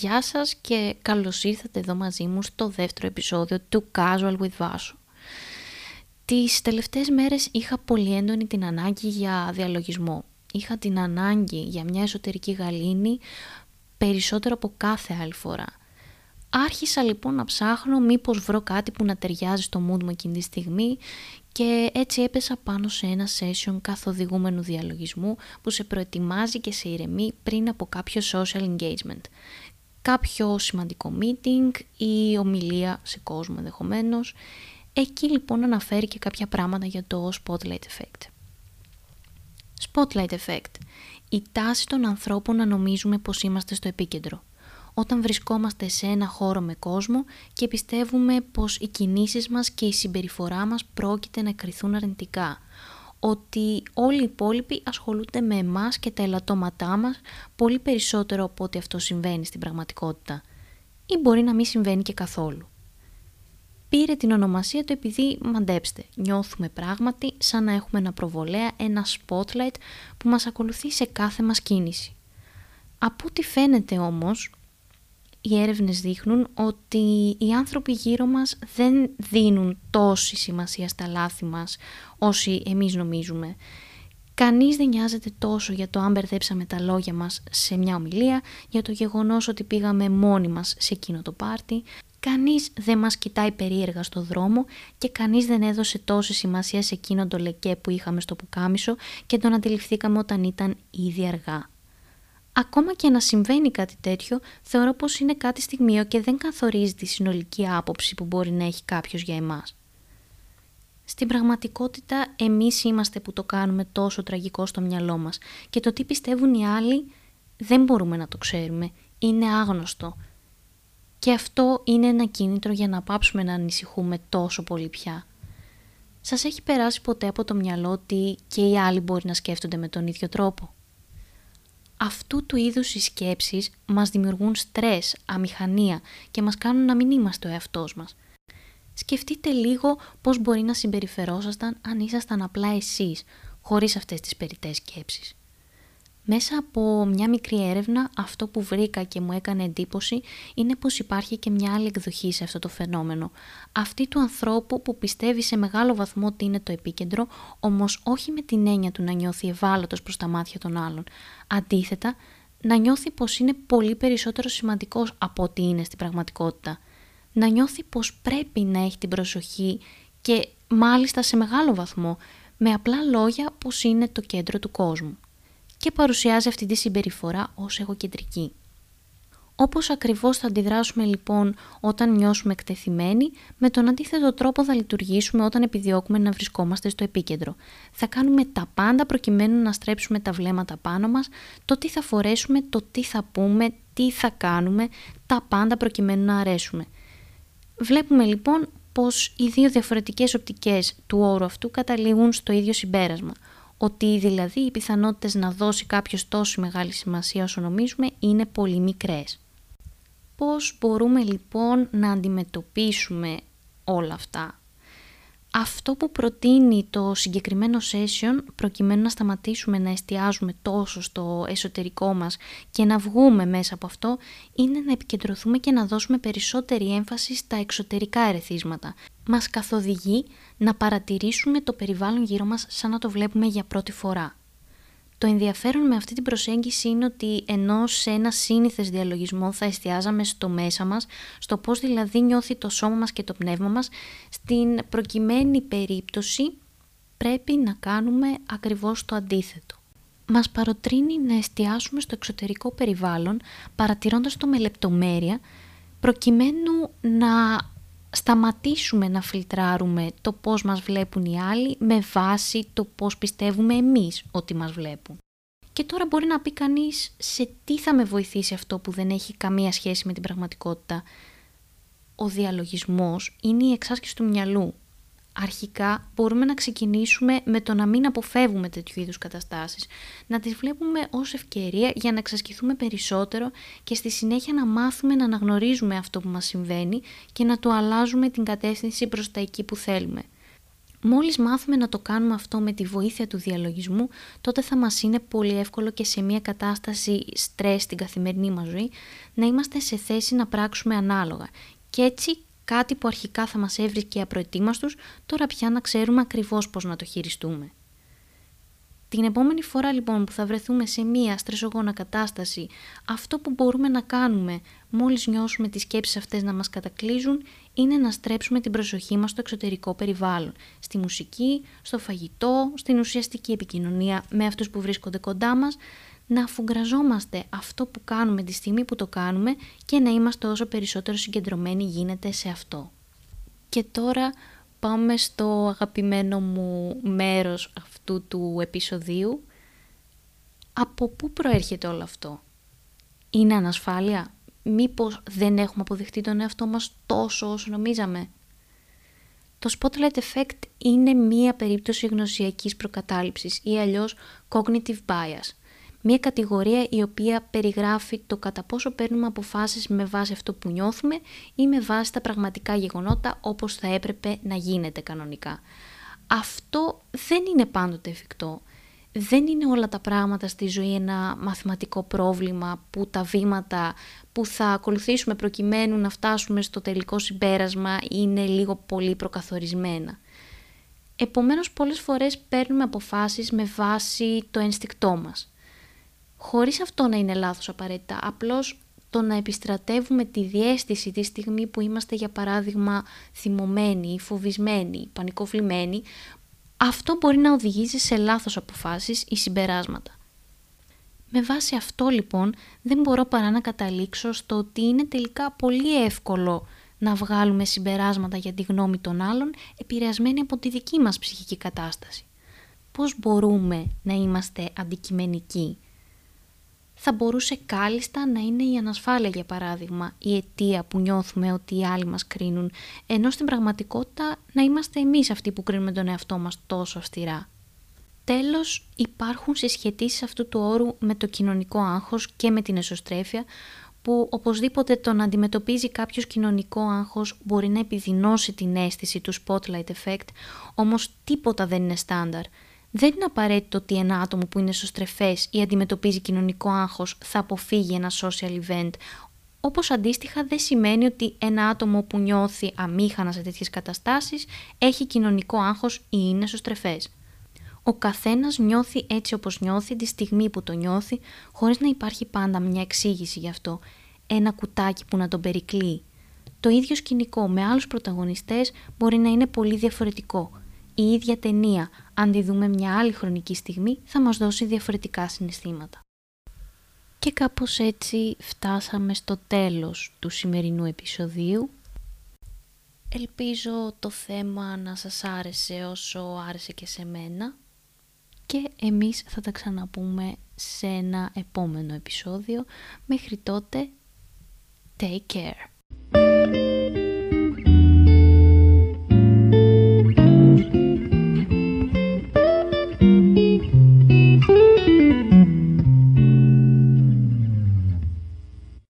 Γεια σας και καλώς ήρθατε εδώ μαζί μου στο δεύτερο επεισόδιο του Casual with Vaso. Τις τελευταίες μέρες είχα πολύ έντονη την ανάγκη για διαλογισμό. Είχα την ανάγκη για μια εσωτερική γαλήνη περισσότερο από κάθε άλλη φορά. Άρχισα λοιπόν να ψάχνω μήπως βρω κάτι που να ταιριάζει στο mood μου εκείνη τη στιγμή και έτσι έπεσα πάνω σε ένα session καθοδηγούμενου διαλογισμού που σε προετοιμάζει και σε ηρεμεί πριν από κάποιο social engagement. Κάποιο σημαντικό meeting ή ομιλία σε κόσμο ενδεχομένως. Εκεί λοιπόν αναφέρει και κάποια πράγματα για το spotlight effect. Spotlight effect. Η τάση των ανθρώπων να νομίζουμε πως είμαστε στο επίκεντρο όταν βρισκόμαστε σε ένα χώρο με κόσμο και πιστεύουμε πως οι κινήσεις μας και η συμπεριφορά μας πρόκειται να κριθούν αρνητικά. Ότι όλοι οι υπόλοιποι ασχολούνται με εμάς και τα ελαττώματά μας πολύ περισσότερο από ότι αυτό συμβαίνει στην πραγματικότητα. Ή μπορεί να μην συμβαίνει και καθόλου. Πήρε την ονομασία του επειδή, μαντέψτε, νιώθουμε πράγματι σαν να έχουμε ένα προβολέα, ένα spotlight που μας ακολουθεί σε κάθε μας κίνηση. Από ό,τι φαίνεται όμως, οι έρευνες δείχνουν ότι οι άνθρωποι γύρω μας δεν δίνουν τόση σημασία στα λάθη μας όσοι εμείς νομίζουμε. Κανείς δεν νοιάζεται τόσο για το αν μπερδέψαμε τα λόγια μας σε μια ομιλία, για το γεγονός ότι πήγαμε μόνοι μας σε εκείνο το πάρτι. Κανείς δεν μας κοιτάει περίεργα στο δρόμο και κανείς δεν έδωσε τόση σημασία σε εκείνο το λεκέ που είχαμε στο πουκάμισο και τον αντιληφθήκαμε όταν ήταν ήδη αργά. Ακόμα και να συμβαίνει κάτι τέτοιο, θεωρώ πως είναι κάτι στιγμίο και δεν καθορίζει τη συνολική άποψη που μπορεί να έχει κάποιος για εμάς. Στην πραγματικότητα, εμείς είμαστε που το κάνουμε τόσο τραγικό στο μυαλό μας και το τι πιστεύουν οι άλλοι δεν μπορούμε να το ξέρουμε, είναι άγνωστο. Και αυτό είναι ένα κίνητρο για να πάψουμε να ανησυχούμε τόσο πολύ πια. Σας έχει περάσει ποτέ από το μυαλό ότι και οι άλλοι μπορεί να σκέφτονται με τον ίδιο τρόπο; Αυτού του είδους οι σκέψεις μας δημιουργούν στρες, αμηχανία και μας κάνουν να μην είμαστε ο εαυτός μας. Σκεφτείτε λίγο πώς μπορεί να συμπεριφερόσασταν αν ήσασταν απλά εσείς, χωρίς αυτές τις περιττές σκέψεις. Μέσα από μια μικρή έρευνα αυτό που βρήκα και μου έκανε εντύπωση είναι πως υπάρχει και μια άλλη εκδοχή σε αυτό το φαινόμενο. Αυτή του ανθρώπου που πιστεύει σε μεγάλο βαθμό ότι είναι το επίκεντρο, όμως όχι με την έννοια του να νιώθει ευάλωτος προς τα μάτια των άλλων. Αντίθετα, να νιώθει πως είναι πολύ περισσότερο σημαντικός από ό,τι είναι στην πραγματικότητα. Να νιώθει πως πρέπει να έχει την προσοχή και μάλιστα σε μεγάλο βαθμό, με απλά λόγια πως είναι το κέντρο του κόσμου και παρουσιάζει αυτή τη συμπεριφορά ως εγωκεντρική. Όπως ακριβώς θα αντιδράσουμε λοιπόν όταν νιώσουμε εκτεθειμένοι, με τον αντίθετο τρόπο θα λειτουργήσουμε όταν επιδιώκουμε να βρισκόμαστε στο επίκεντρο. Θα κάνουμε τα πάντα προκειμένου να στρέψουμε τα βλέμματα πάνω μας, το τι θα φορέσουμε, το τι θα πούμε, τι θα κάνουμε, τα πάντα προκειμένου να αρέσουμε. Βλέπουμε λοιπόν πως οι δύο διαφορετικές οπτικές του όρου αυτού καταλήγουν στο ίδιο συμπέρασμα – ότι δηλαδή οι πιθανότητες να δώσει κάποιος τόσο μεγάλη σημασία όσο νομίζουμε είναι πολύ μικρές. Πώς μπορούμε λοιπόν να αντιμετωπίσουμε όλα αυτά; Αυτό που προτείνει το συγκεκριμένο session προκειμένου να σταματήσουμε να εστιάζουμε τόσο στο εσωτερικό μας και να βγούμε μέσα από αυτό είναι να επικεντρωθούμε και να δώσουμε περισσότερη έμφαση στα εξωτερικά ερεθίσματα. Μας καθοδηγεί να παρατηρήσουμε το περιβάλλον γύρω μας σαν να το βλέπουμε για πρώτη φορά. Το ενδιαφέρον με αυτή την προσέγγιση είναι ότι ενώ σε ένα σύνηθες διαλογισμό θα εστιάζαμε στο μέσα μας, στο πώς δηλαδή νιώθει το σώμα μας και το πνεύμα μας, στην προκειμένη περίπτωση πρέπει να κάνουμε ακριβώς το αντίθετο. Μας παροτρύνει να εστιάσουμε στο εξωτερικό περιβάλλον, παρατηρώντας το με λεπτομέρεια, προκειμένου να σταματήσουμε να φιλτράρουμε το πώς μας βλέπουν οι άλλοι με βάση το πώς πιστεύουμε εμείς ότι μας βλέπουν. Και τώρα μπορεί να πει κανείς σε τι θα με βοηθήσει αυτό που δεν έχει καμία σχέση με την πραγματικότητα. Ο διαλογισμός είναι η εξάσκηση του μυαλού αρχικά μπορούμε να ξεκινήσουμε με το να μην αποφεύγουμε τέτοιου είδους καταστάσεις, να τις βλέπουμε ως ευκαιρία για να εξασκηθούμε περισσότερο και στη συνέχεια να μάθουμε να αναγνωρίζουμε αυτό που μας συμβαίνει και να το αλλάζουμε την κατεύθυνση προς τα εκεί που θέλουμε. Μόλις μάθουμε να το κάνουμε αυτό με τη βοήθεια του διαλογισμού, τότε θα μας είναι πολύ εύκολο και σε μια κατάσταση στρες στην καθημερινή μας ζωή να είμαστε σε θέση να πράξουμε ανάλογα. Και έτσι κάτι που αρχικά θα μας έβρισκε απροετοίμαστος, τώρα πια να ξέρουμε ακριβώς πώς να το χειριστούμε. Την επόμενη φορά λοιπόν που θα βρεθούμε σε μία στρεσογόνα κατάσταση, αυτό που μπορούμε να κάνουμε μόλις νιώσουμε τις σκέψεις αυτές να μας κατακλείζουν είναι να στρέψουμε την προσοχή μας στο εξωτερικό περιβάλλον, στη μουσική, στο φαγητό, στην ουσιαστική επικοινωνία με αυτούς που βρίσκονται κοντά μας, να αφουγκραζόμαστε αυτό που κάνουμε τη στιγμή που το κάνουμε και να είμαστε όσο περισσότερο συγκεντρωμένοι γίνεται σε αυτό. Και τώρα πάμε στο αγαπημένο μου μέρος αυτού του επεισοδίου. Από πού προέρχεται όλο αυτό; Είναι ανασφάλεια; Μήπως δεν έχουμε αποδεχτεί τον εαυτό μας τόσο όσο νομίζαμε; Το Spotlight Effect είναι μία περίπτωση γνωσιακής προκατάληψης ή αλλιώς cognitive bias. Μία κατηγορία η οποία περιγράφει το κατά πόσο παίρνουμε αποφάσεις με βάση αυτό που νιώθουμε ή με βάση τα πραγματικά γεγονότα όπως θα έπρεπε να γίνεται κανονικά. Αυτό δεν είναι πάντοτε εφικτό. Δεν είναι όλα τα πράγματα στη ζωή ένα μαθηματικό πρόβλημα που τα βήματα που θα ακολουθήσουμε προκειμένου να φτάσουμε στο τελικό συμπέρασμα είναι λίγο πολύ προκαθορισμένα. Επομένως πολλές φορές παίρνουμε αποφάσεις με βάση το ενστικτό μας χωρίς αυτό να είναι λάθος απαραίτητα, απλώς το να επιστρατεύουμε τη διέστηση τη στιγμή που είμαστε για παράδειγμα θυμωμένοι, φοβισμένοι, πανικοβλημένοι, αυτό μπορεί να οδηγήσει σε λάθος αποφάσεις ή συμπεράσματα. Με βάση αυτό λοιπόν δεν μπορώ παρά να καταλήξω στο ότι είναι τελικά πολύ εύκολο να βγάλουμε συμπεράσματα για τη γνώμη των άλλων επηρεασμένοι από τη δική μας ψυχική κατάσταση. Πώς μπορούμε να είμαστε αντικειμενικοί θα μπορούσε κάλλιστα να είναι η ανασφάλεια για παράδειγμα, η αιτία που νιώθουμε ότι οι άλλοι μας κρίνουν, ενώ στην πραγματικότητα να είμαστε εμείς αυτοί που κρίνουμε τον εαυτό μας τόσο αυστηρά. Τέλος, υπάρχουν συσχετήσεις αυτού του όρου με το κοινωνικό άγχος και με την εσωστρέφεια, που οπωσδήποτε το να αντιμετωπίζει κάποιος κοινωνικό άγχος μπορεί να επιδεινώσει την αίσθηση του spotlight effect, όμως τίποτα δεν είναι στάνταρ. Δεν είναι απαραίτητο ότι ένα άτομο που είναι σωστρεφές ή αντιμετωπίζει κοινωνικό άγχος θα αποφύγει ένα social event, όπως αντίστοιχα δεν σημαίνει ότι ένα άτομο που νιώθει αμήχανα σε τέτοιες καταστάσεις έχει κοινωνικό άγχος ή είναι σωστρεφές. Ο καθένας νιώθει έτσι όπως νιώθει τη στιγμή που το νιώθει, χωρίς να υπάρχει πάντα μια εξήγηση γι' αυτό, ένα κουτάκι που να τον περικλεί. Το ίδιο σκηνικό με άλλους πρωταγωνιστές μπορεί να είναι πολύ διαφορετικό, η ίδια ταινία, αν τη δούμε μια άλλη χρονική στιγμή, θα μας δώσει διαφορετικά συναισθήματα. Και κάπως έτσι φτάσαμε στο τέλος του σημερινού επεισοδίου. Ελπίζω το θέμα να σας άρεσε όσο άρεσε και σε μένα και εμείς θα τα ξαναπούμε σε ένα επόμενο επεισόδιο. Μέχρι τότε, take care!